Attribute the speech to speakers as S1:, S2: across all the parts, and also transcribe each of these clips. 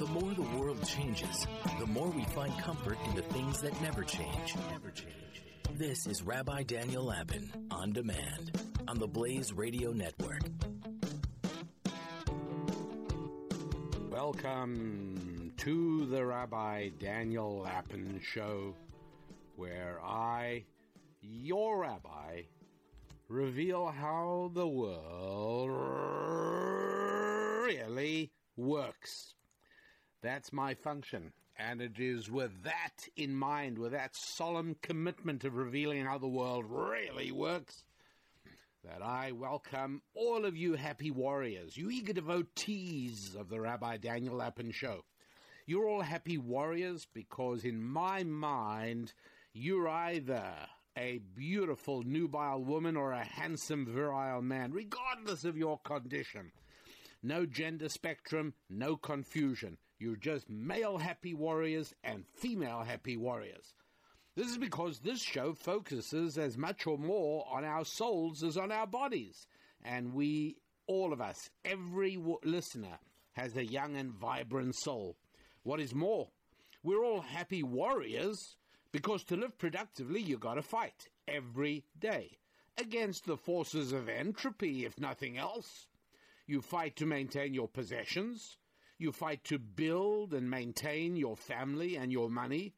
S1: The more the world changes, the more we find comfort in the things that never change. Never change. This is Rabbi Daniel Lapin on demand on the Blaze Radio Network.
S2: Welcome to the Rabbi Daniel Lapin Show, where I, your rabbi, reveal how the world really works. That's my function. And it is with that in mind, with that solemn commitment of revealing how the world really works, that I welcome all of you happy warriors, you eager devotees of the Rabbi Daniel Lapin Show. You're all happy warriors because, in my mind, you're either a beautiful nubile woman or a handsome virile man, regardless of your condition. No gender spectrum, no confusion. You're just male happy warriors and female happy warriors. This is because this show focuses as much or more on our souls as on our bodies. And we, all of us, every w- listener, has a young and vibrant soul. What is more, we're all happy warriors because to live productively, you've gotta fight every day against the forces of entropy, if nothing else. You fight to maintain your possessions. You fight to build and maintain your family and your money.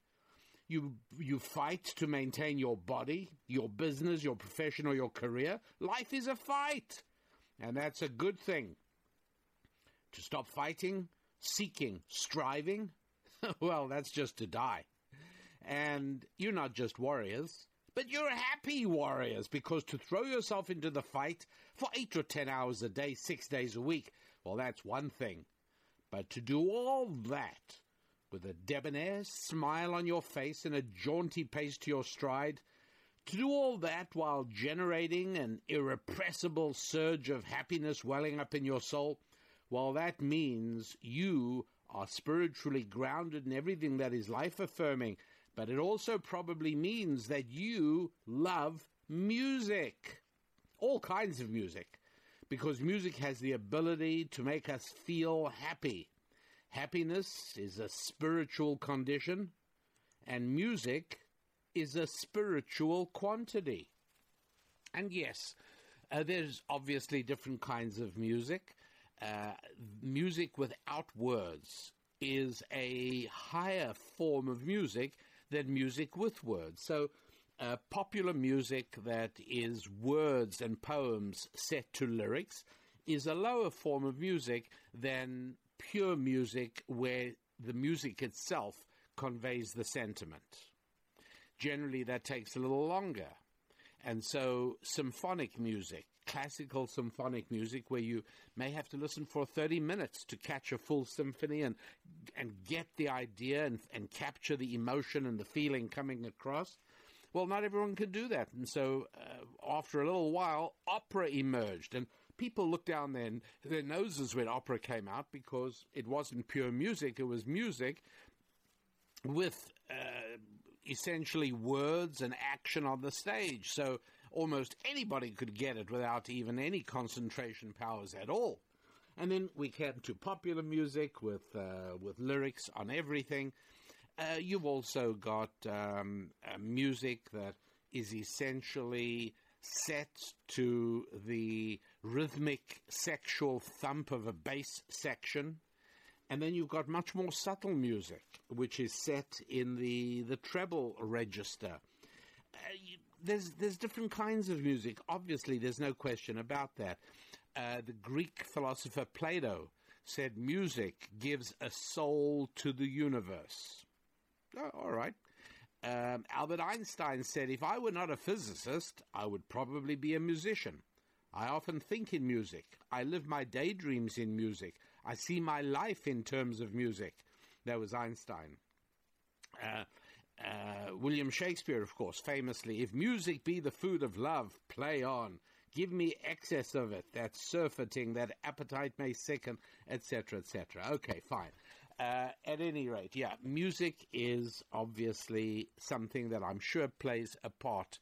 S2: You, you fight to maintain your body, your business, your profession, or your career. Life is a fight. And that's a good thing. To stop fighting, seeking, striving, well, that's just to die. And you're not just warriors, but you're happy warriors because to throw yourself into the fight for eight or ten hours a day, six days a week, well, that's one thing. But to do all that with a debonair smile on your face and a jaunty pace to your stride, to do all that while generating an irrepressible surge of happiness welling up in your soul, well, that means you are spiritually grounded in everything that is life affirming, but it also probably means that you love music. All kinds of music. Because music has the ability to make us feel happy. Happiness is a spiritual condition, and music is a spiritual quantity. And yes, uh, there's obviously different kinds of music. Uh, music without words is a higher form of music than music with words. So, uh, popular music that is words and poems set to lyrics is a lower form of music than pure music where the music itself conveys the sentiment. Generally, that takes a little longer. And so, symphonic music, classical symphonic music, where you may have to listen for 30 minutes to catch a full symphony and, and get the idea and, and capture the emotion and the feeling coming across. Well, not everyone could do that. And so, uh, after a little while, opera emerged. And people looked down their, their noses when opera came out because it wasn't pure music, it was music with uh, essentially words and action on the stage. So almost anybody could get it without even any concentration powers at all. And then we came to popular music with uh, with lyrics on everything. Uh, you've also got um, music that is essentially set to the rhythmic sexual thump of a bass section. And then you've got much more subtle music, which is set in the, the treble register. Uh, you, there's there's different kinds of music. Obviously, there's no question about that. Uh, the Greek philosopher Plato said music gives a soul to the universe. Oh, all right. Um, Albert Einstein said, if I were not a physicist, I would probably be a musician. I often think in music. I live my daydreams in music. I see my life in terms of music. That was Einstein. Uh, uh, William Shakespeare, of course, famously, if music be the food of love, play on. Give me excess of it, that surfeiting, that appetite may sicken, etc., etc. Okay, fine. Uh, at any rate, yeah, music is obviously something that I'm sure plays a part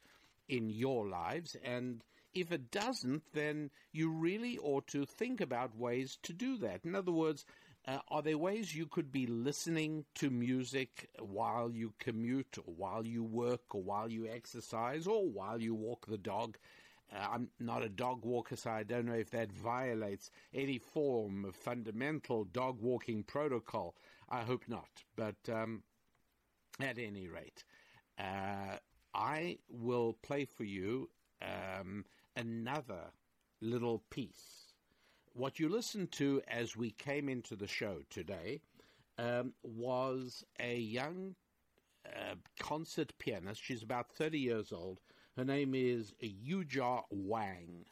S2: in your lives, and if it doesn't, then you really ought to think about ways to do that. In other words, Uh, are there ways you could be listening to music while you commute, or while you work, or while you exercise, or while you walk the dog? Uh, I'm not a dog walker, so I don't know if that violates any form of fundamental dog walking protocol. I hope not. But um, at any rate, uh, I will play for you um, another little piece. What you listened to as we came into the show today um, was a young uh, concert pianist. She's about 30 years old. Her name is Yuja Wang.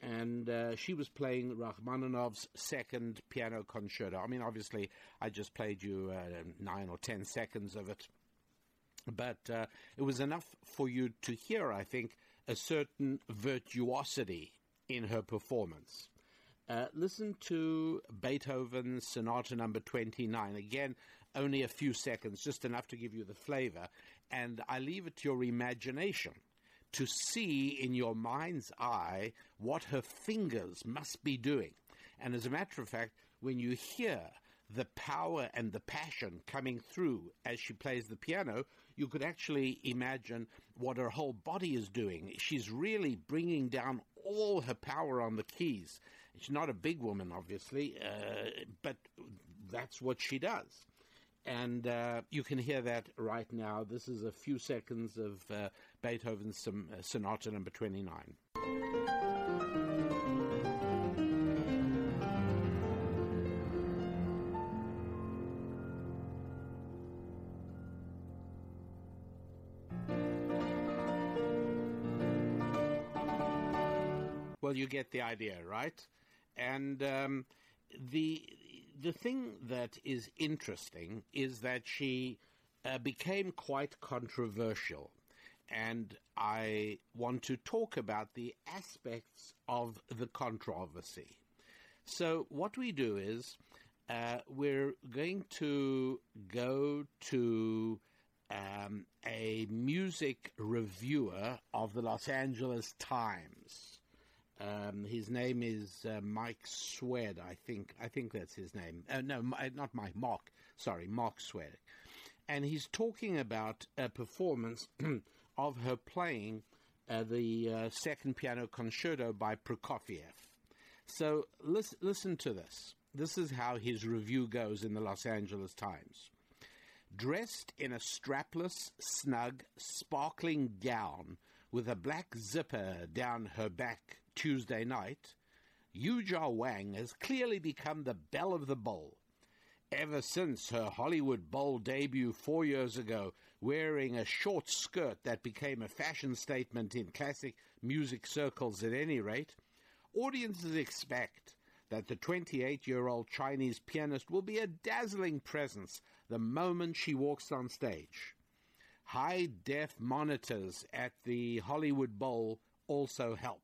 S2: And uh, she was playing Rachmaninoff's second piano concerto. I mean, obviously, I just played you uh, nine or ten seconds of it. But uh, it was enough for you to hear, I think, a certain virtuosity in her performance. Uh, listen to Beethoven's Sonata number 29. Again, only a few seconds, just enough to give you the flavor. And I leave it to your imagination to see in your mind's eye what her fingers must be doing. And as a matter of fact, when you hear the power and the passion coming through as she plays the piano, you could actually imagine what her whole body is doing. She's really bringing down all her power on the keys. She's not a big woman, obviously, uh, but that's what she does. And uh, you can hear that right now. This is a few seconds of uh, Beethoven's uh, Sonata number 29. Well, you get the idea, right? And um, the the thing that is interesting is that she uh, became quite controversial, and I want to talk about the aspects of the controversy. So, what we do is uh, we're going to go to um, a music reviewer of the Los Angeles Times. Um, his name is uh, Mike Swed, I think. I think that's his name. Uh, no, uh, not Mike. Mark. Sorry, Mark Swed. And he's talking about a performance of her playing uh, the uh, second piano concerto by Prokofiev. So listen, listen to this. This is how his review goes in the Los Angeles Times. Dressed in a strapless, snug, sparkling gown with a black zipper down her back Tuesday night, Yuja Wang has clearly become the belle of the bowl. Ever since her Hollywood Bowl debut four years ago, wearing a short skirt that became a fashion statement in classic music circles at any rate, audiences expect that the 28 year old Chinese pianist will be a dazzling presence the moment she walks on stage. High def monitors at the Hollywood Bowl also help.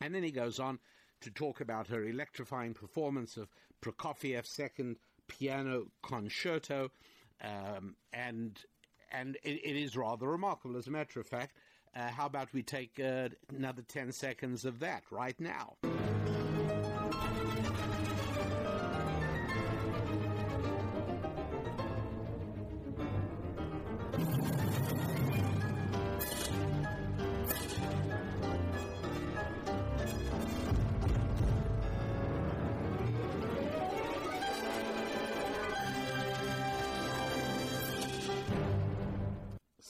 S2: And then he goes on to talk about her electrifying performance of Prokofiev's second piano concerto, um, and and it, it is rather remarkable. As a matter of fact, uh, how about we take uh, another ten seconds of that right now?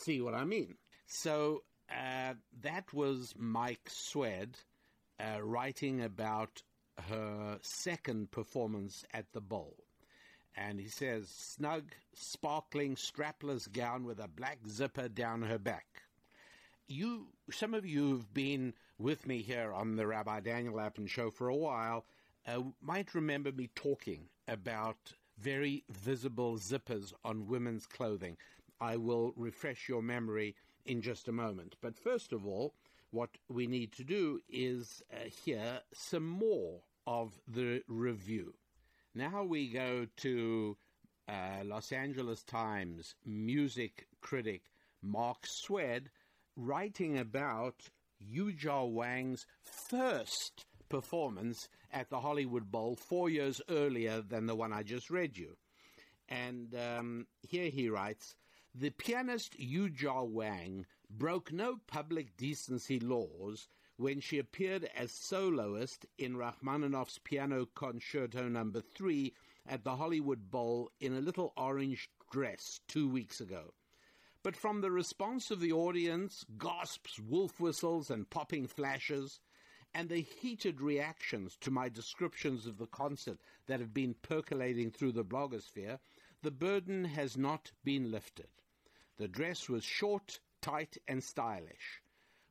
S2: See what I mean. So uh, that was Mike Swed uh, writing about her second performance at the Bowl. And he says, snug, sparkling, strapless gown with a black zipper down her back. You, some of you who've been with me here on the Rabbi Daniel Lapin show for a while uh, might remember me talking about very visible zippers on women's clothing. I will refresh your memory in just a moment. But first of all, what we need to do is uh, hear some more of the review. Now we go to uh, Los Angeles Times music critic Mark Swed writing about Yuja Wang's first performance at the Hollywood Bowl four years earlier than the one I just read you. And um, here he writes The pianist Yuja Wang broke no public decency laws when she appeared as soloist in Rachmaninoff's Piano Concerto no. 3 at the Hollywood Bowl in a little orange dress two weeks ago. But from the response of the audience, gasps, wolf whistles, and popping flashes, and the heated reactions to my descriptions of the concert that have been percolating through the blogosphere, the burden has not been lifted. The dress was short, tight, and stylish.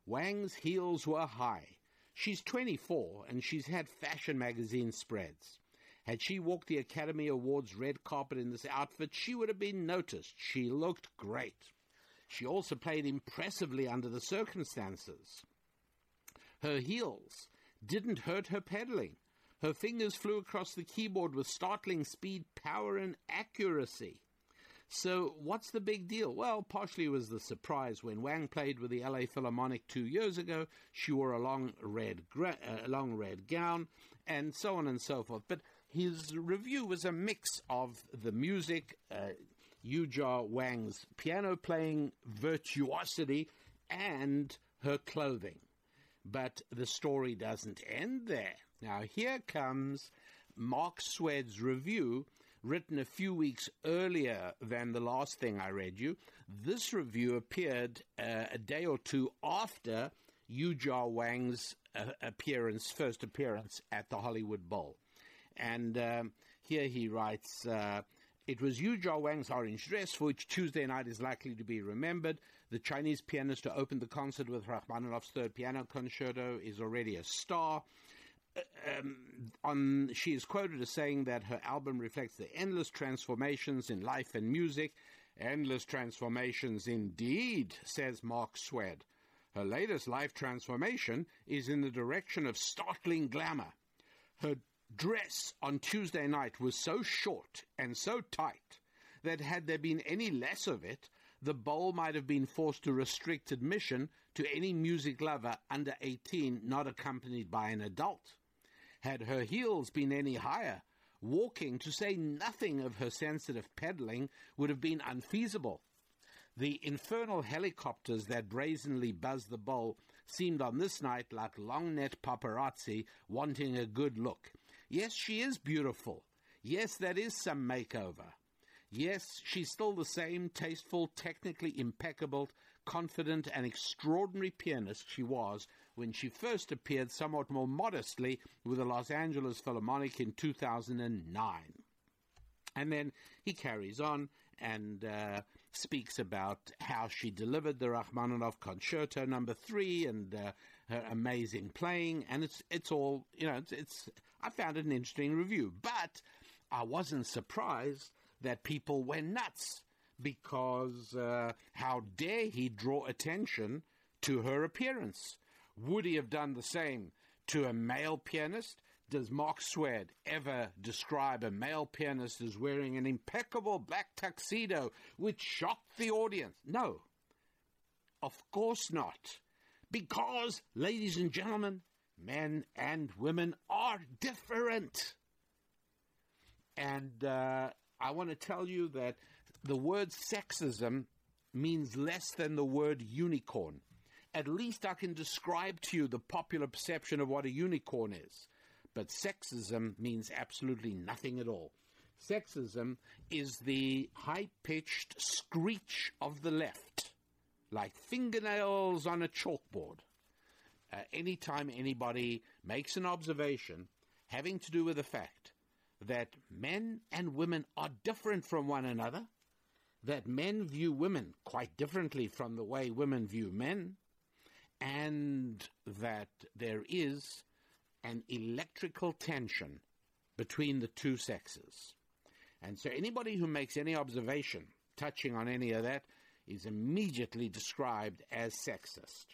S2: Wang's heels were high. She's 24 and she's had fashion magazine spreads. Had she walked the Academy Awards red carpet in this outfit, she would have been noticed. She looked great. She also played impressively under the circumstances. Her heels didn't hurt her pedaling. Her fingers flew across the keyboard with startling speed, power, and accuracy. So, what's the big deal? Well, partially was the surprise when Wang played with the LA Philharmonic two years ago. She wore a long red, gra- uh, long red gown, and so on and so forth. But his review was a mix of the music, uh, Yuja Wang's piano playing virtuosity, and her clothing. But the story doesn't end there. Now, here comes Mark Swed's review written a few weeks earlier than the last thing I read you. This review appeared uh, a day or two after Yuja Wang's uh, appearance, first appearance at the Hollywood Bowl. And um, here he writes, uh, it was Yuja Wang's orange dress, for which Tuesday night is likely to be remembered. The Chinese pianist who opened the concert with Rachmaninoff's third piano concerto is already a star um, on, she is quoted as saying that her album reflects the endless transformations in life and music. Endless transformations indeed, says Mark Swed. Her latest life transformation is in the direction of startling glamour. Her dress on Tuesday night was so short and so tight that had there been any less of it, the bowl might have been forced to restrict admission to any music lover under 18 not accompanied by an adult. Had her heels been any higher, walking, to say nothing of her sensitive pedaling, would have been unfeasible. The infernal helicopters that brazenly buzzed the bowl seemed on this night like long net paparazzi wanting a good look. Yes, she is beautiful. Yes, that is some makeover. Yes, she's still the same tasteful, technically impeccable, confident, and extraordinary pianist she was when she first appeared somewhat more modestly with the Los Angeles Philharmonic in 2009. And then he carries on and uh, speaks about how she delivered the Rachmaninoff Concerto Number Three and uh, her amazing playing, and it's it's all you know. It's, it's I found it an interesting review, but I wasn't surprised that people went nuts because uh, how dare he draw attention to her appearance? Would he have done the same to a male pianist? Does Mark Swed ever describe a male pianist as wearing an impeccable black tuxedo which shocked the audience? No. Of course not. Because, ladies and gentlemen, men and women are different. And uh, I want to tell you that the word sexism means less than the word unicorn at least I can describe to you the popular perception of what a unicorn is. But sexism means absolutely nothing at all. Sexism is the high pitched screech of the left, like fingernails on a chalkboard. Uh, anytime anybody makes an observation having to do with the fact that men and women are different from one another, that men view women quite differently from the way women view men, and that there is an electrical tension between the two sexes. And so anybody who makes any observation touching on any of that is immediately described as sexist.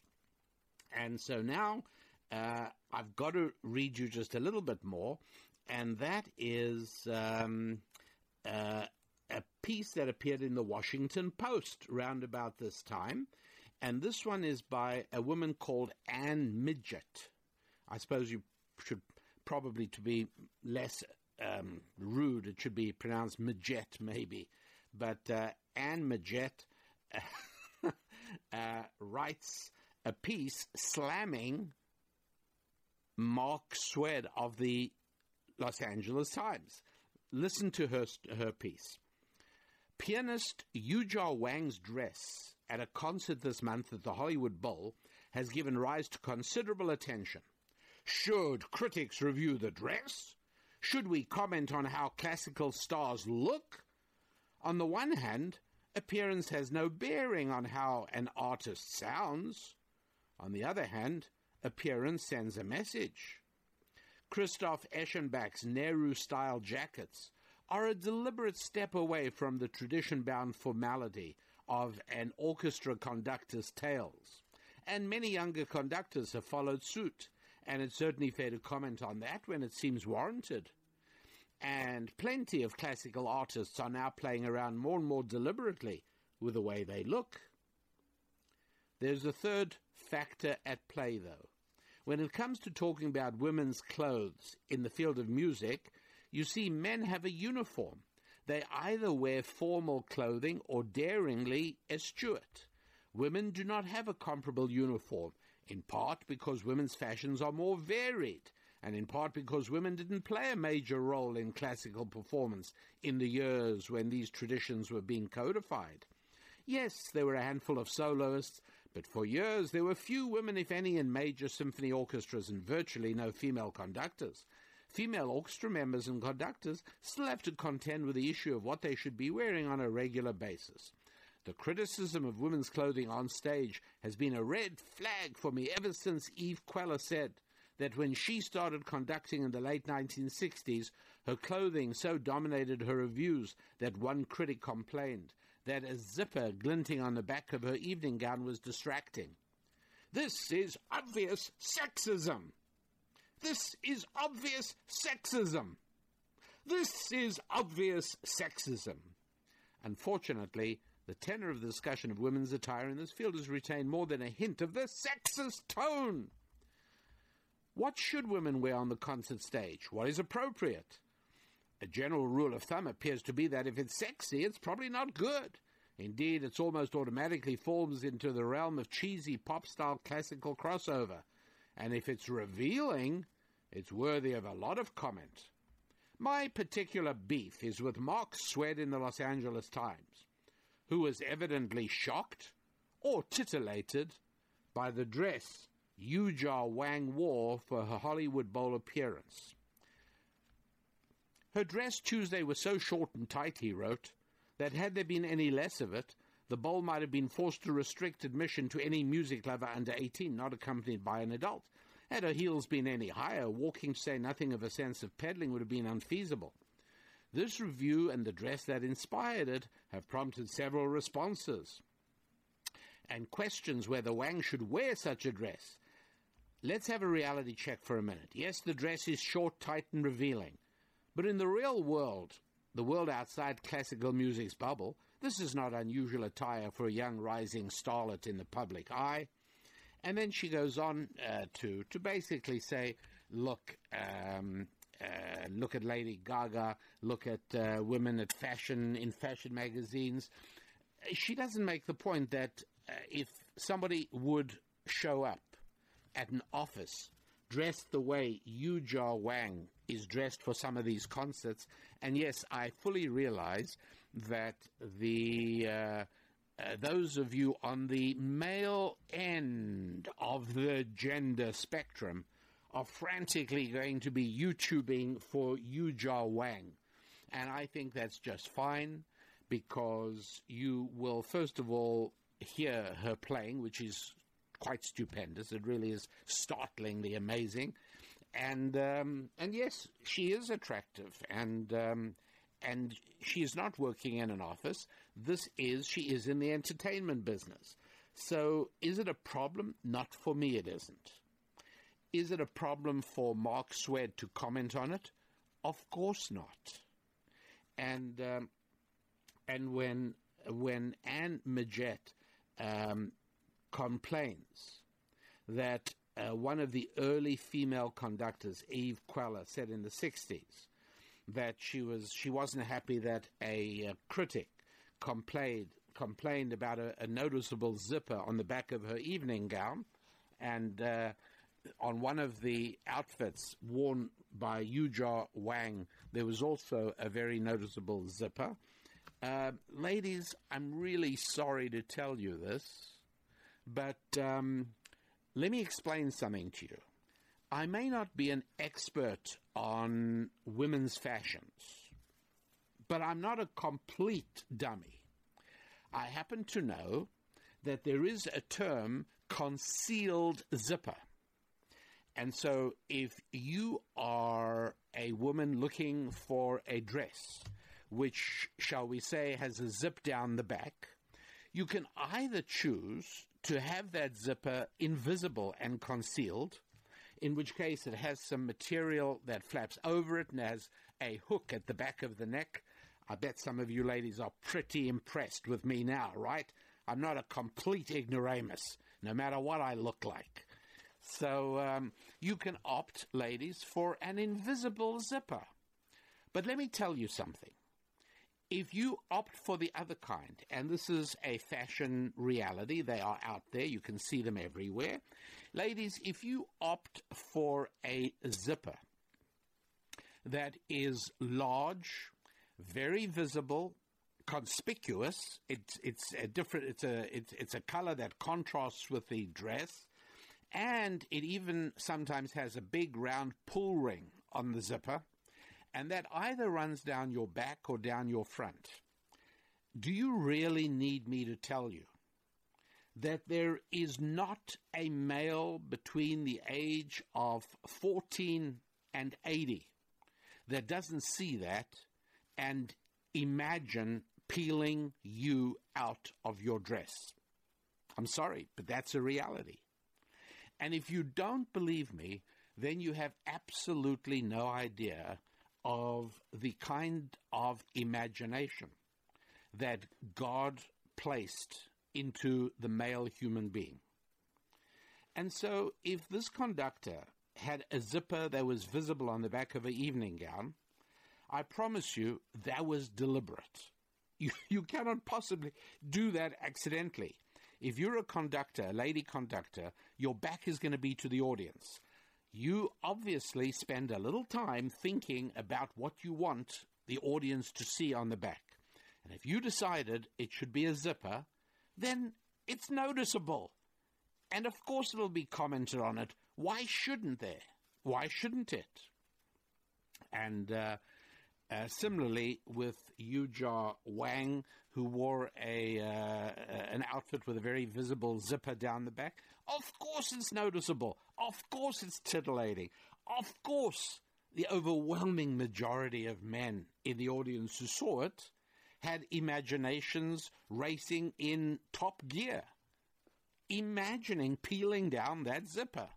S2: And so now uh, I've got to read you just a little bit more, and that is um, uh, a piece that appeared in the Washington Post round about this time. And this one is by a woman called Anne Midgette. I suppose you should probably to be less um, rude, it should be pronounced Majet, maybe. But uh, Anne Majet uh, writes a piece slamming Mark Swed of the Los Angeles Times. Listen to her, her piece. Pianist Yuja Wang's dress at a concert this month at the Hollywood Bowl has given rise to considerable attention. Should critics review the dress? Should we comment on how classical stars look? On the one hand, appearance has no bearing on how an artist sounds. On the other hand, appearance sends a message. Christoph Eschenbach's Nehru style jackets are a deliberate step away from the tradition bound formality of an orchestra conductor's tails. And many younger conductors have followed suit and it's certainly fair to comment on that when it seems warranted. And plenty of classical artists are now playing around more and more deliberately with the way they look. There's a third factor at play, though. When it comes to talking about women's clothes in the field of music, you see men have a uniform. They either wear formal clothing or daringly eschew-it. Women do not have a comparable uniform, in part because women's fashions are more varied, and in part because women didn't play a major role in classical performance in the years when these traditions were being codified. Yes, there were a handful of soloists, but for years there were few women, if any, in major symphony orchestras and virtually no female conductors. Female orchestra members and conductors still have to contend with the issue of what they should be wearing on a regular basis. The criticism of women's clothing on stage has been a red flag for me ever since Eve Queller said that when she started conducting in the late 1960s, her clothing so dominated her reviews that one critic complained that a zipper glinting on the back of her evening gown was distracting. This is obvious sexism. This is obvious sexism. This is obvious sexism. Unfortunately, the tenor of the discussion of women's attire in this field has retained more than a hint of the sexist tone. What should women wear on the concert stage? What is appropriate? A general rule of thumb appears to be that if it's sexy, it's probably not good. Indeed, it almost automatically forms into the realm of cheesy pop style classical crossover. And if it's revealing, it's worthy of a lot of comment. My particular beef is with Mark Swed in the Los Angeles Times who was evidently shocked or titillated by the dress Yuja Wang wore for her Hollywood Bowl appearance. Her dress Tuesday was so short and tight, he wrote, that had there been any less of it, the bowl might have been forced to restrict admission to any music lover under 18 not accompanied by an adult. Had her heels been any higher, walking, to say nothing of a sense of pedaling, would have been unfeasible. This review and the dress that inspired it have prompted several responses and questions whether Wang should wear such a dress. Let's have a reality check for a minute. Yes, the dress is short, tight, and revealing. But in the real world, the world outside classical music's bubble, this is not unusual attire for a young rising starlet in the public eye. And then she goes on uh, to to basically say, look, um, uh, look at Lady Gaga, look at uh, women at fashion in fashion magazines. She doesn't make the point that uh, if somebody would show up at an office dressed the way Yuja Wang is dressed for some of these concerts, and yes, I fully realize that the uh, uh, those of you on the male end of the gender spectrum are frantically going to be YouTubing for Yuja Wang. And I think that's just fine because you will, first of all, hear her playing, which is quite stupendous. It really is startlingly amazing. And um, and yes, she is attractive, and um, and she is not working in an office. This is she is in the entertainment business. So is it a problem? Not for me. It isn't. Is it a problem for Mark Swed to comment on it? Of course not. And um, and when when Anne Majet um, complains that uh, one of the early female conductors, Eve Queller, said in the 60s that she was she wasn't happy that a uh, critic complained complained about a, a, noticeable zipper on the back of her evening gown, and uh, on one of the outfits worn by Yuja Wang, there was also a very noticeable zipper. Uh, ladies, I'm really sorry to tell you this, but um, let me explain something to you. I may not be an expert on women's fashions, but I'm not a complete dummy. I happen to know that there is a term concealed zipper. And so if you are a woman looking for a dress, which, shall we say, has a zip down the back, you can either choose to have that zipper invisible and concealed, in which case it has some material that flaps over it and has a hook at the back of the neck. I bet some of you ladies are pretty impressed with me now, right? I'm not a complete ignoramus, no matter what I look like. So um, you can opt, ladies, for an invisible zipper. But let me tell you something. If you opt for the other kind, and this is a fashion reality, they are out there, you can see them everywhere. Ladies, if you opt for a zipper that is large, very visible, conspicuous, it's, it's a different, it's a, it's, it's a color that contrasts with the dress, and it even sometimes has a big round pull ring on the zipper. And that either runs down your back or down your front. Do you really need me to tell you that there is not a male between the age of 14 and 80 that doesn't see that and imagine peeling you out of your dress? I'm sorry, but that's a reality. And if you don't believe me, then you have absolutely no idea of the kind of imagination that God placed into the male human being. And so, if this conductor had a zipper that was visible on the back of an evening gown, I promise you that was deliberate. You, you cannot possibly do that accidentally. If you're a conductor, a lady conductor, your back is going to be to the audience you obviously spend a little time thinking about what you want the audience to see on the back. And if you decided it should be a zipper, then it's noticeable. And of course it'll be commented on it. Why shouldn't there? Why shouldn't it? And uh, uh, similarly with Yuja Wang, who wore a uh, an outfit with a very visible zipper down the back. Of course, it's noticeable. Of course, it's titillating. Of course, the overwhelming majority of men in the audience who saw it had imaginations racing in top gear, imagining peeling down that zipper.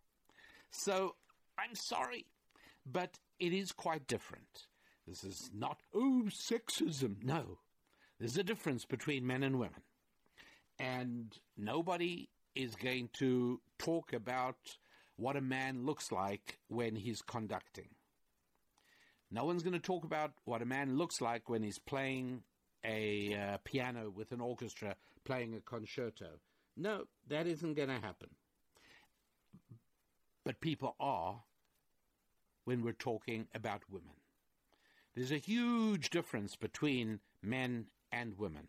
S2: So, I'm sorry, but it is quite different. This is not, oh, sexism. No. There's a difference between men and women. And nobody is going to talk about what a man looks like when he's conducting. No one's going to talk about what a man looks like when he's playing a uh, piano with an orchestra, playing a concerto. No, that isn't going to happen. But people are when we're talking about women. There's a huge difference between men and women.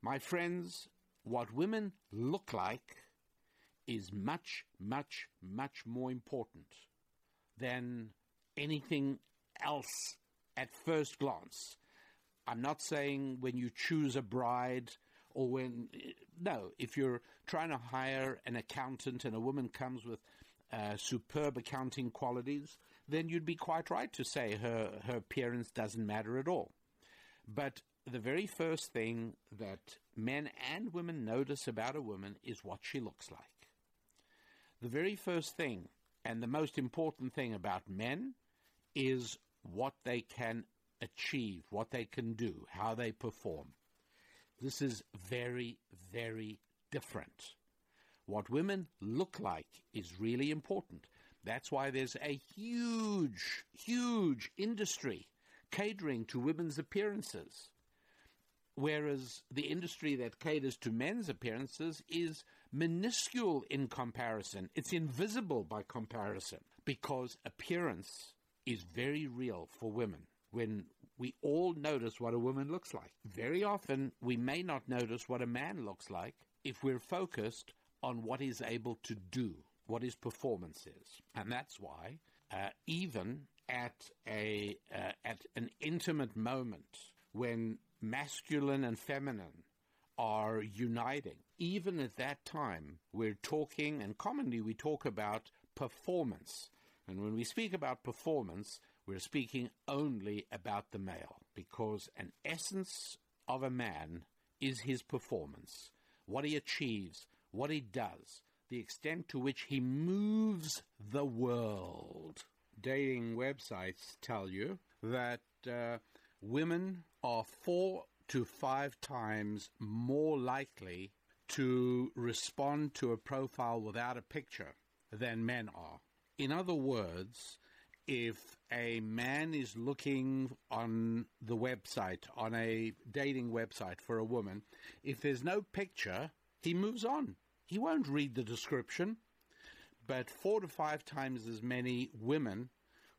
S2: My friends, what women look like is much, much, much more important than anything else at first glance. I'm not saying when you choose a bride or when, no, if you're trying to hire an accountant and a woman comes with uh, superb accounting qualities, then you'd be quite right to say her, her appearance doesn't matter at all. But the very first thing that men and women notice about a woman is what she looks like. The very first thing and the most important thing about men is what they can achieve, what they can do, how they perform. This is very, very different. What women look like is really important. That's why there's a huge, huge industry catering to women's appearances. Whereas the industry that caters to men's appearances is minuscule in comparison. It's invisible by comparison because appearance is very real for women. When we all notice what a woman looks like, very often we may not notice what a man looks like if we're focused on what he's able to do, what his performance is. And that's why, uh, even at, a, uh, at an intimate moment when masculine and feminine are uniting, even at that time, we're talking, and commonly we talk about performance. And when we speak about performance, we're speaking only about the male, because an essence of a man is his performance, what he achieves, what he does, the extent to which he moves the world. Dating websites tell you that uh, women are four to five times more likely to respond to a profile without a picture than men are. In other words, if a man is looking on the website, on a dating website for a woman, if there's no picture, he moves on. He won't read the description. But four to five times as many women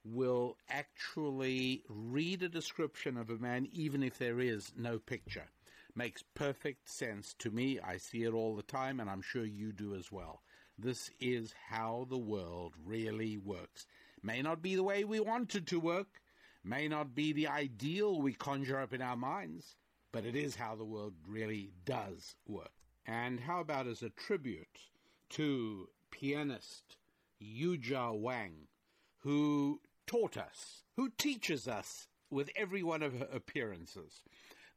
S2: will actually read a description of a man even if there is no picture. Makes perfect sense to me. I see it all the time, and I'm sure you do as well. This is how the world really works. May not be the way we want it to work, may not be the ideal we conjure up in our minds, but it is how the world really does work. And how about as a tribute to pianist Yuja Wang, who taught us, who teaches us with every one of her appearances,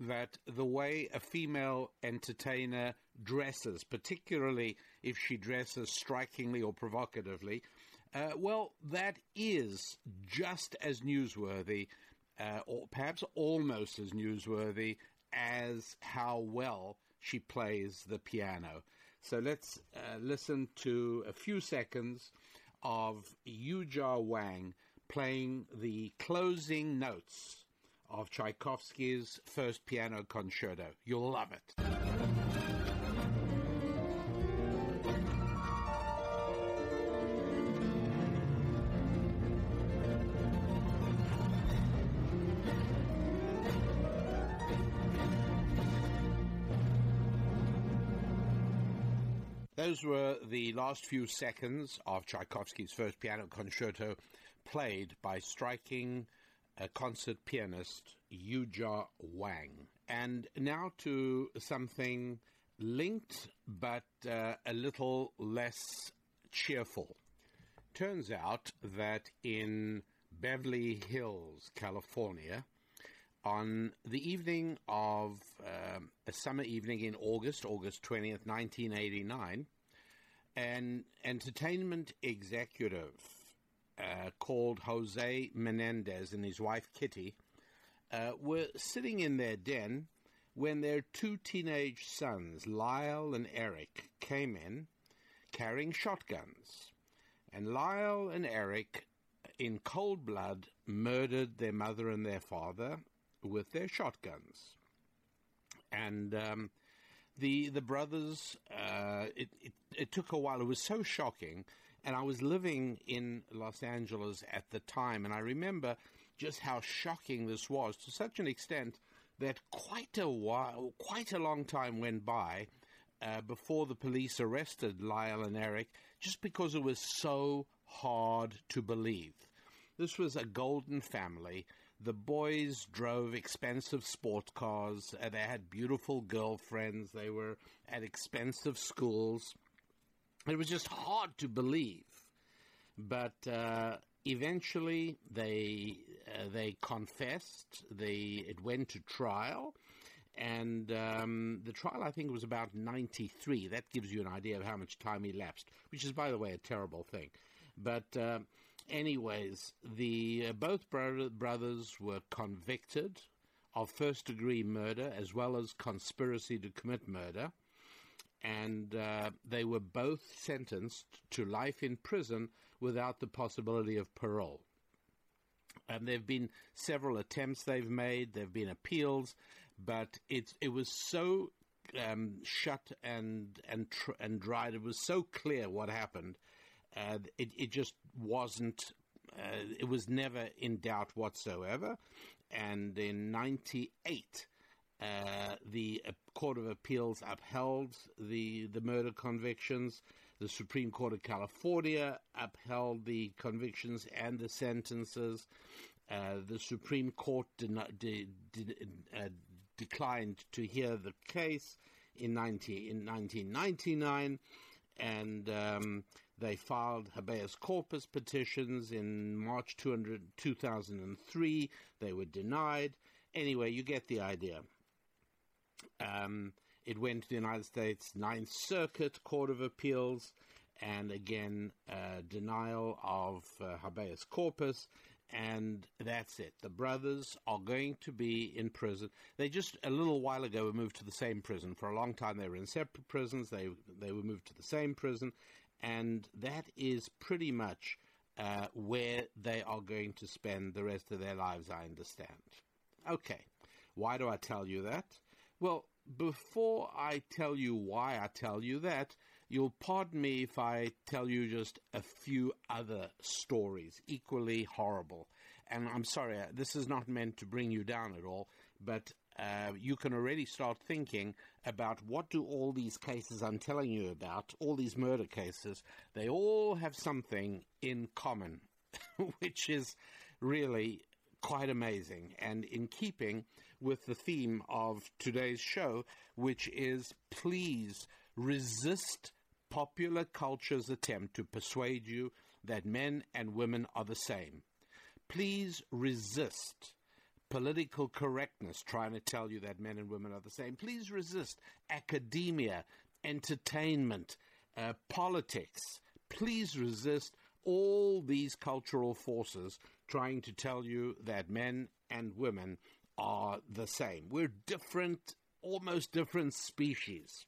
S2: that the way a female entertainer dresses, particularly if she dresses strikingly or provocatively, uh, well, that is just as newsworthy, uh, or perhaps almost as newsworthy, as how well she plays the piano. So let's uh, listen to a few seconds of Yuja Wang playing the closing notes of Tchaikovsky's first piano concerto. You'll love it. Those were the last few seconds of Tchaikovsky's first piano concerto played by striking uh, concert pianist Yuja Wang. And now to something linked but uh, a little less cheerful. Turns out that in Beverly Hills, California, on the evening of um, a summer evening in August, August 20th, 1989, an entertainment executive uh, called Jose Menendez and his wife Kitty uh, were sitting in their den when their two teenage sons, Lyle and Eric, came in carrying shotguns. And Lyle and Eric, in cold blood, murdered their mother and their father with their shotguns. And um, the the brothers, uh, it, it, it took a while. It was so shocking and I was living in Los Angeles at the time, and I remember just how shocking this was to such an extent that quite a while, quite a long time went by uh, before the police arrested Lyle and Eric, just because it was so hard to believe. This was a golden family. The boys drove expensive sport cars. Uh, they had beautiful girlfriends. They were at expensive schools. It was just hard to believe, but uh, eventually they uh, they confessed. They it went to trial, and um, the trial I think was about ninety three. That gives you an idea of how much time elapsed, which is, by the way, a terrible thing. But uh, anyways, the uh, both bro- brothers were convicted of first degree murder as well as conspiracy to commit murder and uh, they were both sentenced to life in prison without the possibility of parole. And there have been several attempts they've made. There have been appeals, but it it was so um, shut and and tr- and dried. It was so clear what happened. Uh, it it just wasn't. Uh, it was never in doubt whatsoever. And in '98, uh, the Court of Appeals upheld the the murder convictions. The Supreme Court of California upheld the convictions and the sentences. Uh, the Supreme Court did uh, declined to hear the case in, 90, in 1999, and um, they filed habeas corpus petitions in March 200, 2003. They were denied. Anyway, you get the idea. Um, it went to the United States Ninth Circuit Court of Appeals, and again, uh, denial of uh, habeas corpus, and that's it. The brothers are going to be in prison. They just a little while ago were moved to the same prison. For a long time, they were in separate prisons. They they were moved to the same prison, and that is pretty much uh, where they are going to spend the rest of their lives. I understand. Okay, why do I tell you that? Well, before I tell you why I tell you that, you'll pardon me if I tell you just a few other stories equally horrible. And I'm sorry, this is not meant to bring you down at all, but uh, you can already start thinking about what do all these cases I'm telling you about, all these murder cases, they all have something in common, which is really quite amazing and in keeping with the theme of today's show, which is please resist popular culture's attempt to persuade you that men and women are the same. Please resist political correctness trying to tell you that men and women are the same. Please resist academia, entertainment, uh, politics. Please resist all these cultural forces trying to tell you that men and women are the same. We're different, almost different species.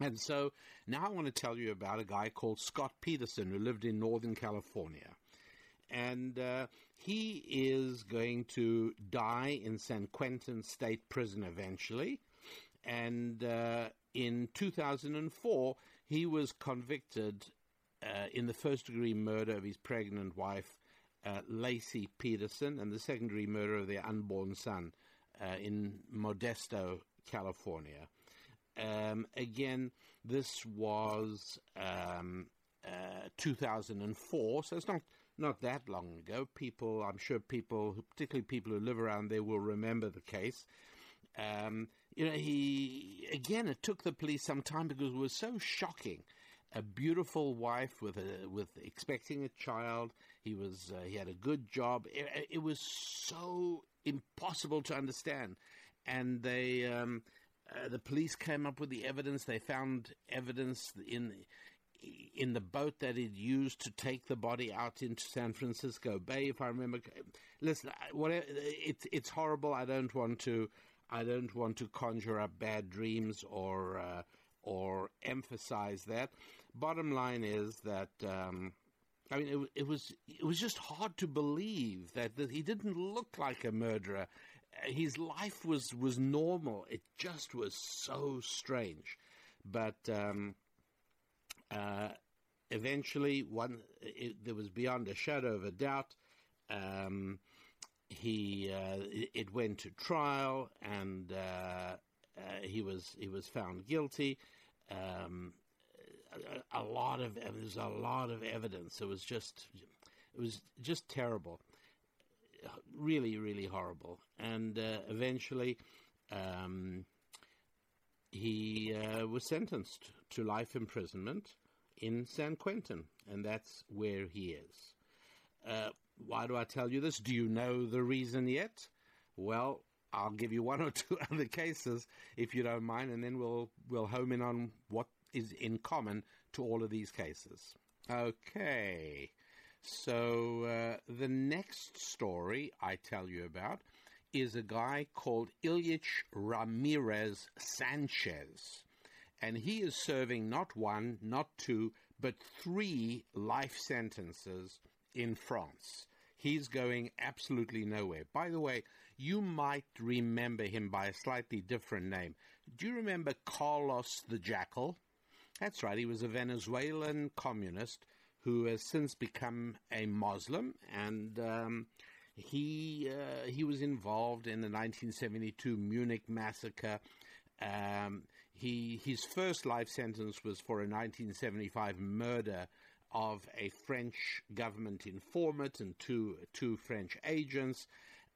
S2: And so now I want to tell you about a guy called Scott Peterson who lived in Northern California. And uh, he is going to die in San Quentin State Prison eventually. And uh, in 2004, he was convicted uh, in the first degree murder of his pregnant wife, uh, Laci Peterson, and the second degree murder of their unborn son uh, in Modesto, California. Um, again, this was um, uh, 2004, so it's not not that long ago. People, I'm sure people, particularly people who live around there, will remember the case. Um, you know, he again, it took the police some time because it was so shocking. A beautiful wife with a with expecting a child. He was uh, he had a good job. It, it, was so impossible to understand, and they. Um, uh, the police came up with the evidence. They found evidence in in the boat that it used to take the body out into San Francisco Bay. If I remember, listen, whatever, it's it's horrible. I don't want to I don't want to conjure up bad dreams or uh, or emphasize that. Bottom line is that. Um, I mean, it, it, was it was just hard to believe that, that he didn't look like a murderer his life was was normal. It just was so strange, but um, uh, eventually, one it, there was beyond a shadow of a doubt. Um, he uh, it, went to trial, and uh, uh he was he was found guilty. Um, a, a, lot of there was a lot of evidence. It was just it was just terrible really, really horrible. And uh, eventually, um, he uh, was sentenced to life imprisonment in San Quentin, and that's where he is. Uh, why do I tell you this? Do you know the reason yet? Well, I'll give you one or two other cases if you don't mind, and then we'll we'll home in on what is in common to all of these cases. Okay. So, uh, the next story I tell you about is a guy called Ilich Ramirez Sanchez. And he is serving not one, not two, but three life sentences in France. He's going absolutely nowhere. By the way, you might remember him by a slightly different name. Do you remember Carlos the Jackal? That's right, he was a Venezuelan communist who has since become a Muslim, and um, he uh, he was involved in the 1972 Munich massacre. Um, he his first life sentence was for a 1975 murder of a French government informant and two two French agents.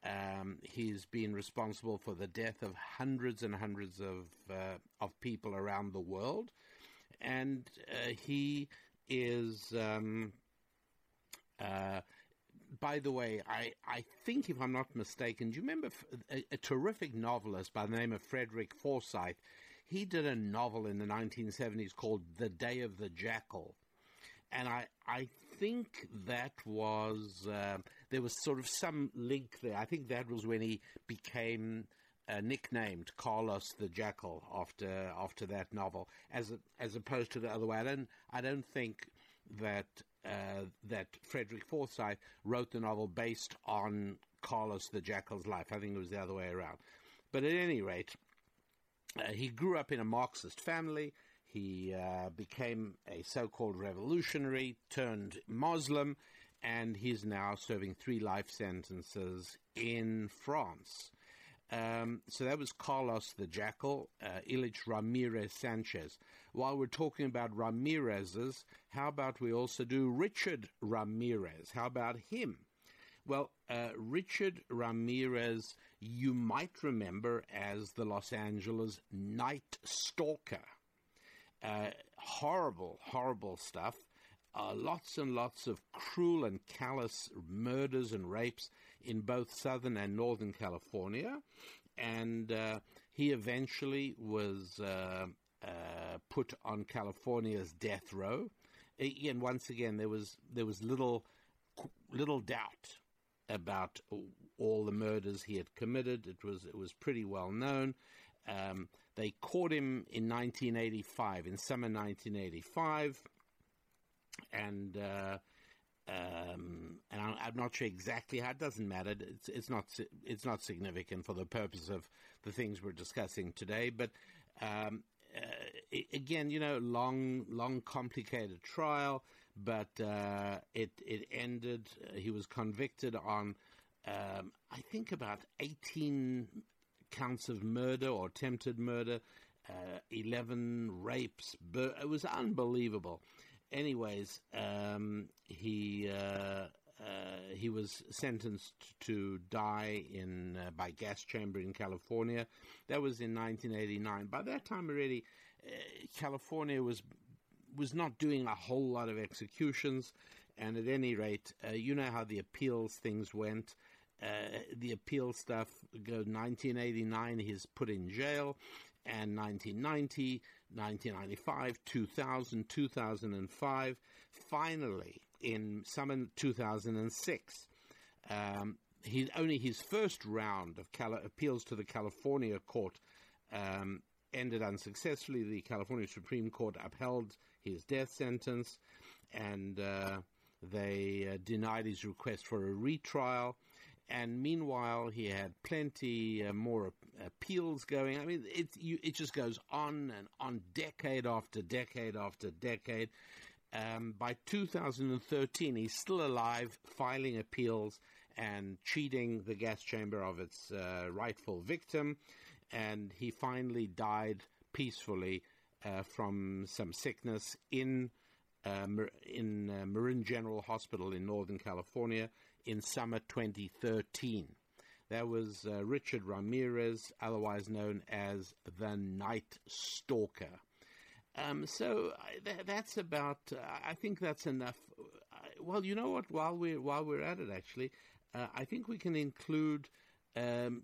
S2: Um, he's been responsible for the death of hundreds and hundreds of uh, of people around the world, and uh, he is. Um, uh, by the way, I, I think, if I'm not mistaken, do you remember a, a terrific novelist by the name of Frederick Forsyth? He did a novel in the 1970s called The Day of the Jackal and I I think that was uh, there was sort of some link there. I think that was when he became uh, nicknamed Carlos the Jackal after after that novel, as as opposed to the other way. I don't I don't think that uh, that Frederick Forsyth wrote the novel based on Carlos the Jackal's life. I think it was the other way around. But at any rate, uh, he grew up in a Marxist family. He uh, became a so called revolutionary, turned Muslim, and he's now serving three life sentences in France. Um, so that was Carlos the Jackal, uh, Ilich Ramirez Sanchez. While we're talking about Ramirez's, how about we also do Richard Ramirez? How about him? Well, uh, Richard Ramirez, you might remember as the Los Angeles Night Stalker. Uh, horrible, horrible stuff. Uh, lots and lots of cruel and callous murders and rapes in both Southern and Northern California. And uh, he eventually was uh, uh put on California's death row. And once again, there was there was little little doubt about all the murders he had committed. It was it was pretty well known. Um, they caught him in 1985, in summer 1985, and uh, um, and I'm, not sure exactly how. It doesn't matter. It's, it's not it's not significant for the purpose of the things we're discussing today. But um, uh, again, you know, long, long, complicated trial, but uh, it it ended. He was convicted on, um, I think, about eighteen counts of murder or attempted murder, uh, 11 rapes. Bur- it was unbelievable. Anyways, um, he uh, uh, he was sentenced to die in uh, by gas chamber in California. That was in 1989. By that time already, uh, California was was not doing a whole lot of executions. And at any rate, uh, you know how the appeals things went. Uh, the appeal stuff go 1989 he's put in jail and 1990 1995 2000 2005 finally in summer 2006 um, he, only his first round of Cali- appeals to the California court um, ended unsuccessfully. The California Supreme Court upheld his death sentence, and uh, they uh, denied his request for a retrial and meanwhile he had plenty uh, more appeals going. I mean, it you, it just goes on and on, decade after decade after decade. Um, by 2013, he's still alive, filing appeals and cheating the gas chamber of its uh, rightful victim, and he finally died peacefully uh, from some sickness in uh, in uh, Marin General Hospital in Northern California in summer 2013. That was uh, Richard Ramirez, otherwise known as the Night Stalker. Um, so th- that's about. Uh, I think that's enough. Well, you know what? While we're while we're at it, actually, I think we can include um,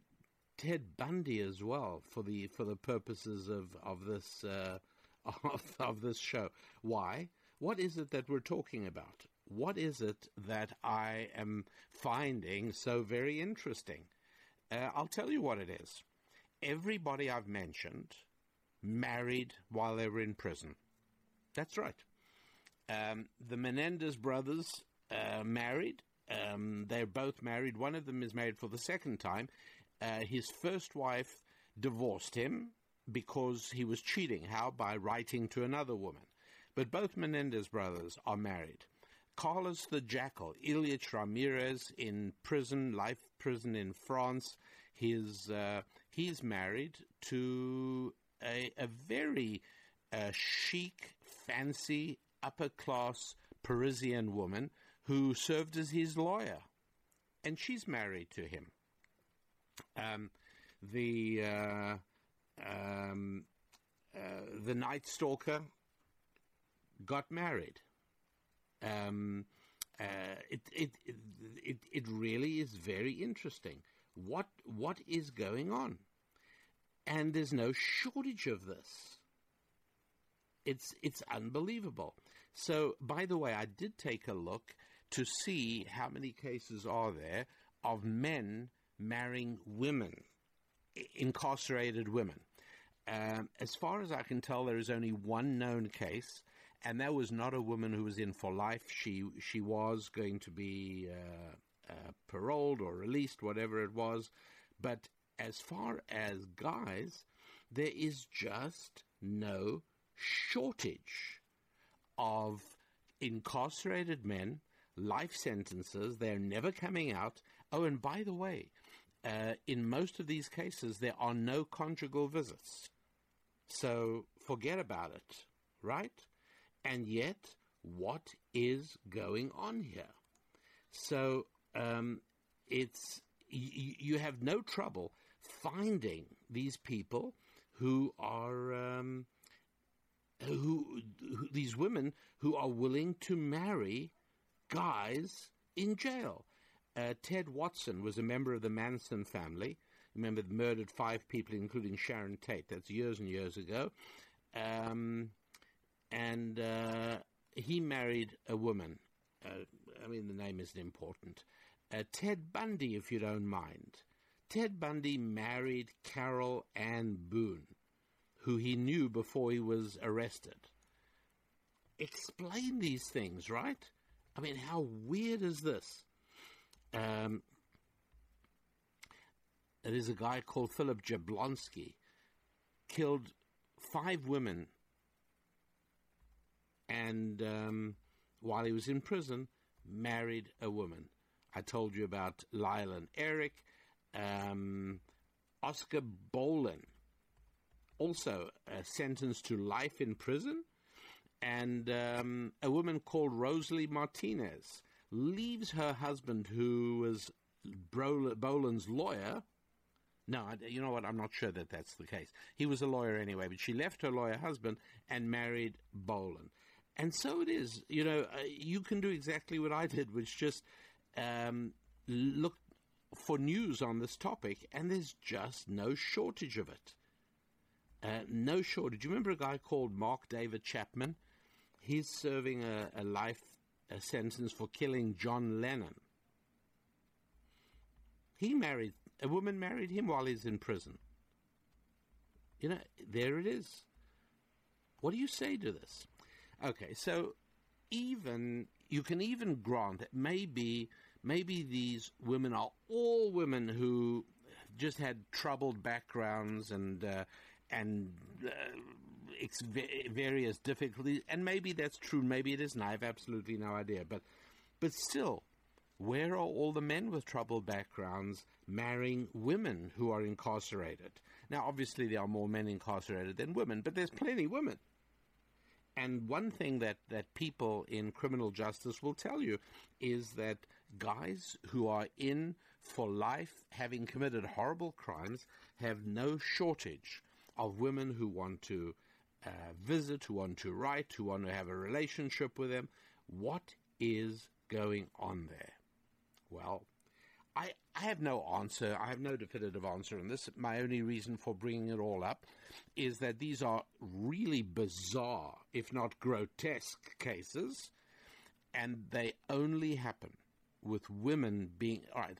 S2: Ted Bundy as well for the for the purposes of of this uh, of, of this show. Why? What is it that we're talking about? what is it that I am finding so very interesting? Uh, I'll tell you what it is. Everybody I've mentioned married while they were in prison. That's right. Um, the Menendez brothers uh, married. Um, they're both married. One of them is married for the second time. Uh, his first wife divorced him because he was cheating. How? By writing to another woman. But both Menendez brothers are married. Carlos the Jackal, Ilich Ramirez in prison, life prison in France. His, uh, he's married to a, a very uh, chic, fancy, upper class Parisian woman who served as his lawyer. And she's married to him. Um, the uh, um, uh, the Night Stalker got married. Um, uh, it, it, it, it really is very interesting. What, what is going on? And there's no shortage of this. It's, it's unbelievable. So, by the way, I did take a look to see how many cases are there of men marrying women, incarcerated women. Um, as far as I can tell, there is only one known case, and that was not a woman who was in for life. She she was going to be uh, uh, paroled or released, whatever it was. But as far as guys, there is just no shortage of incarcerated men, life sentences. They're never coming out. Oh, and by the way, uh, in most of these cases, there are no conjugal visits. So forget about it, right? And yet, what is going on here? So um, it's you, you have no trouble finding these people who are um, who, who these women who are willing to marry guys in jail. Uh, Tex Watson was a member of the Manson family. Remember, murdered five people, including Sharon Tate. That's years and years ago. Um, and uh, he married a woman. Uh, I mean, the name isn't important. Uh, Ted Bundy, if you don't mind. Ted Bundy married Carol Ann Boone, who he knew before he was arrested. Explain these things, right? I mean, how weird is this? Um, there's a guy called Philip Jablonski, killed five women, and um, while he was in prison, married a woman. I told you about Lyle and Eric. Um, Oscar Bolin, also uh, sentenced to life in prison. And um, a woman called Rosalie Martinez leaves her husband, who was Bolin's lawyer, no, you know what? I'm not sure that that's the case. He was a lawyer anyway, but she left her lawyer husband and married Bolin. And so it is. You know, uh, you can do exactly what I did, which just um, look for news on this topic, and there's just no shortage of it. Uh, no shortage. Do you remember a guy called Mark David Chapman? He's serving a, a life a sentence for killing John Lennon. He married a woman married him while he's in prison. You know, there it is. What do you say to this? Okay, so even you can even grant that maybe maybe these women are all women who just had troubled backgrounds and uh, and uh, various difficulties, and maybe that's true. Maybe it isn't. I have absolutely no idea. But but still, where are all the men with troubled backgrounds marrying women who are incarcerated? Now, obviously, there are more men incarcerated than women, but there's plenty of women. And one thing that, that people in criminal justice will tell you is that guys who are in for life, having committed horrible crimes, have no shortage of women who want to uh, visit, who want to write, who want to have a relationship with them. What is going on there? Well, I, I have no answer. I have no definitive answer on this. My only reason for bringing it all up is that these are really bizarre, if not grotesque, cases, and they only happen with women being. All right,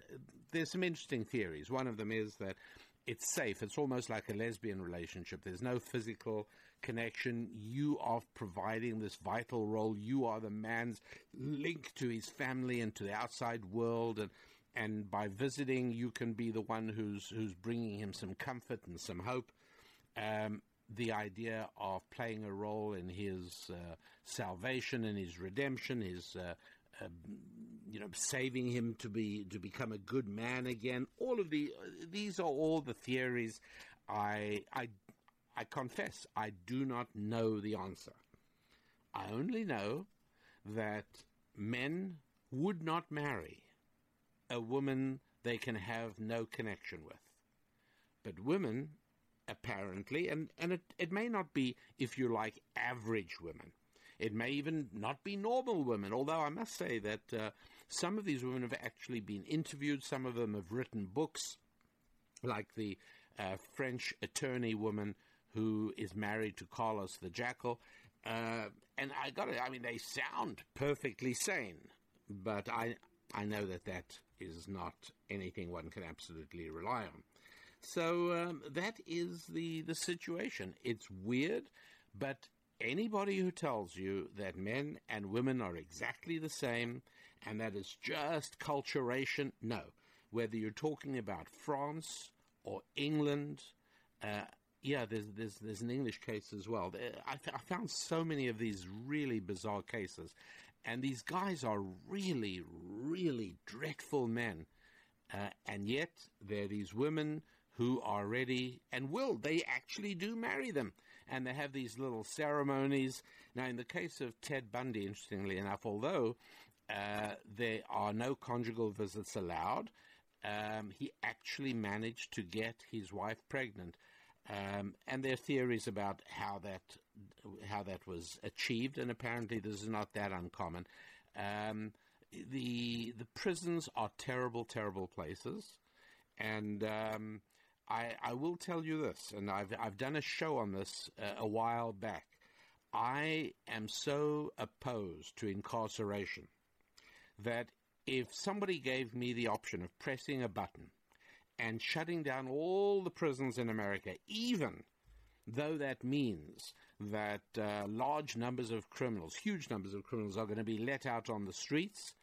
S2: there's some interesting theories. One of them is that it's safe. It's almost like a lesbian relationship. There's no physical connection. You are providing this vital role. You are the man's link to his family and to the outside world, and and by visiting, you can be the one who's who's bringing him some comfort and some hope. Um, the idea of playing a role in his uh, salvation and his redemption, his uh, uh, you know saving him to be to become a good man again. All of the these are all the theories. I I I confess I do not know the answer. I only know that men would not marry a woman they can have no connection with. But women apparently, and, and it, it may not be, if you like, average women. It may even not be normal women, although I must say that uh, some of these women have actually been interviewed, some of them have written books, like the uh, French attorney woman who is married to Carlos the Jackal. Uh, and I got it, I mean, they sound perfectly sane, but I, I know that that is not anything one can absolutely rely on. So um, that is the, the situation. It's weird, but anybody who tells you that men and women are exactly the same and that it's just culturation, no. Whether you're talking about France or England, uh, yeah, there's, there's, there's an English case as well. I, I found so many of these really bizarre cases. And these guys are really, really dreadful men. Uh, and yet, there are these women who are ready and will. They actually do marry them. And they have these little ceremonies. Now, in the case of Ted Bundy, interestingly enough, although uh, there are no conjugal visits allowed, um, he actually managed to get his wife pregnant. Um, and there are theories about how that how that was achieved, and apparently this is not that uncommon. Um, the the prisons are terrible, terrible places, and um, I, I will tell you this, and I've, I've done a show on this uh, a while back. I am so opposed to incarceration that if somebody gave me the option of pressing a button and shutting down all the prisons in America, even though that means that uh, large numbers of criminals, huge numbers of criminals, are going to be let out on the streets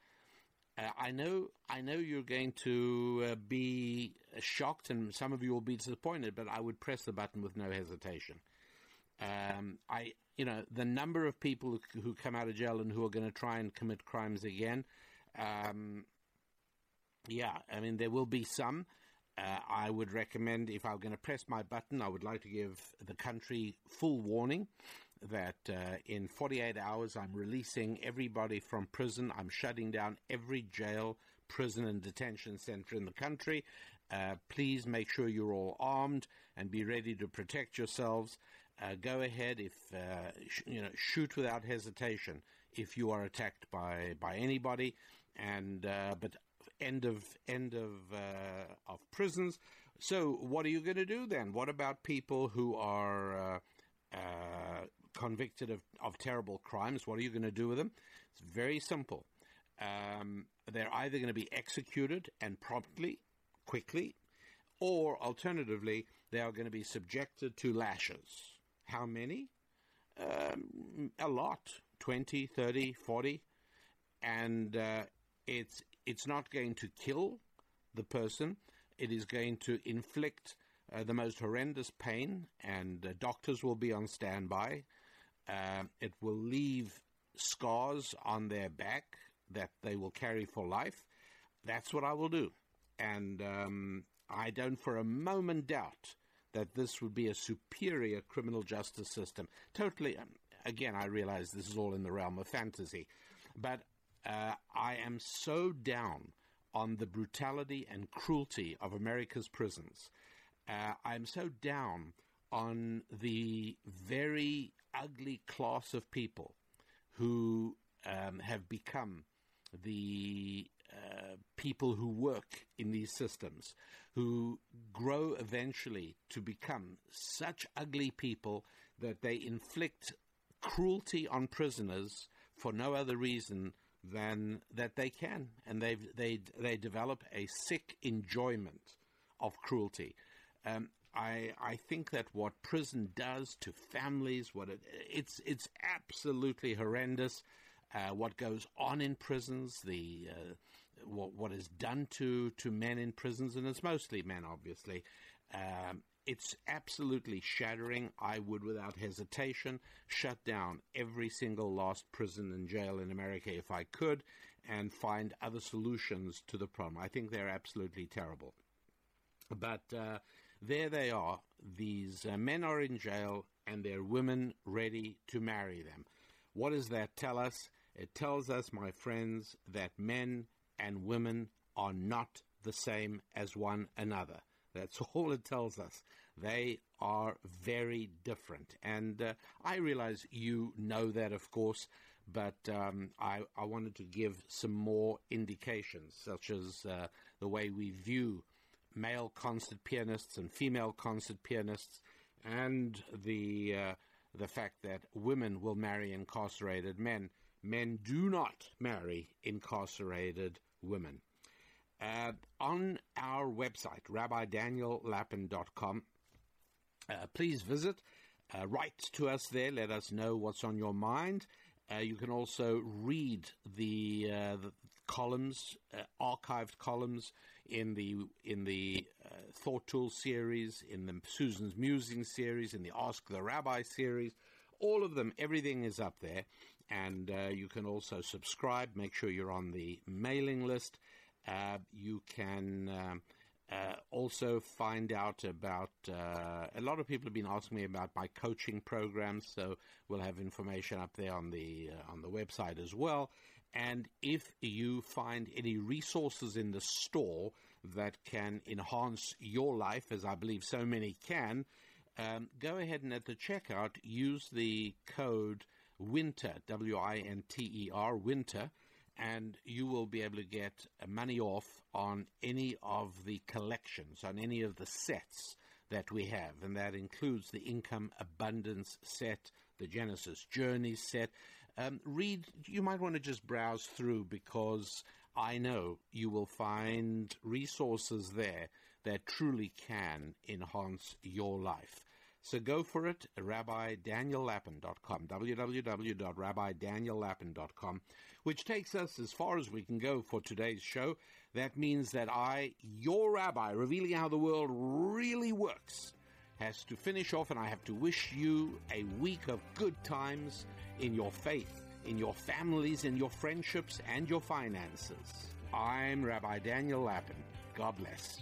S2: uh, I know, I know you're going to uh, be shocked, and some of you will be disappointed. But I would press the button with no hesitation. Um, I, you know, the number of people who, come out of jail and who are going to try and commit crimes again. Um, yeah, I mean, there will be some. Uh, I would recommend if I'm going to press my button, I would like to give the country full warning that uh, in 48 hours I'm releasing everybody from prison. I'm shutting down every jail, prison, and detention center in the country. Uh, please make sure you're all armed and be ready to protect yourselves. Uh, go ahead if uh, sh- you know shoot without hesitation if you are attacked by by anybody. And uh, but end of end of uh, of prisons. So what are you going to do then? What about people who are uh, convicted of, of terrible crimes, what are you going to do with them? It's very simple. Um, they're either going to be executed and promptly, quickly, or alternatively, they are going to be subjected to lashes. How many? Um, a lot 20, 30, 40. And uh, it's, it's not going to kill the person, it is going to inflict uh, the most horrendous pain, and uh, doctors will be on standby. Uh, it will leave scars on their back that they will carry for life. That's what I will do. And um, I don't for a moment doubt that this would be a superior criminal justice system. Totally, um, again, I realize this is all in the realm of fantasy, but uh, I am so down on the brutality and cruelty of America's prisons. Uh, I'm so down on the very ugly class of people who um, have become the uh, people who work in these systems, who grow eventually to become such ugly people that they inflict cruelty on prisoners for no other reason than that they can, and they they they develop a sick enjoyment of cruelty. Um, I I think that what prison does to families, what it it's it's absolutely horrendous. Uh, what goes on in prisons, the uh, what what is done to to men in prisons, and it's mostly men, obviously. Um, it's absolutely shattering. I would, without hesitation, shut down every single last prison and jail in America if I could, and find other solutions to the problem. I think they're absolutely terrible. But uh, there they are. These uh, men are in jail, and there are women ready to marry them. What does that tell us? It tells us, my friends, that men and women are not the same as one another. That's all it tells us. They are very different. And uh, I realize you know that, of course, but um, I, I, wanted to give some more indications, such as uh, the way we view male concert pianists and female concert pianists, and the uh, the fact that women will marry incarcerated men. Men do not marry incarcerated women. Uh, on our website, rabbidaniellapin.com, uh, please visit. Uh, write to us there. Let us know what's on your mind. Uh, you can also read the, uh, the columns, uh, archived columns in the in the Thought Tool series, in the Susan's Musing series, in the Ask the Rabbi series. All of them, everything is up there. And you can also subscribe. Make sure you're on the mailing list. You can um, uh, also find out about. Uh, a lot of people have been asking me about my coaching programs, so we'll have information up there on the uh, on the website as well. And if you find any resources in the store that can enhance your life, as I believe so many can, um, go ahead and at the checkout use the code WINTER, W I N T E R, WINTER, and you will be able to get money off on any of the collections, on any of the sets that we have, and that includes the Income Abundance set, the Genesis Journey set. Um, read, you might want to just browse through because I know you will find resources there that truly can enhance your life. So go for it, rabbidaniellapin.com, www.rabbidaniellapin.com, which takes us as far as we can go for today's show. That means that I, your rabbi, revealing how the world really works, has to finish off, and I have to wish you a week of good times in your faith, in your families, in your friendships, and your finances. I'm Rabbi Daniel Lapin. God bless.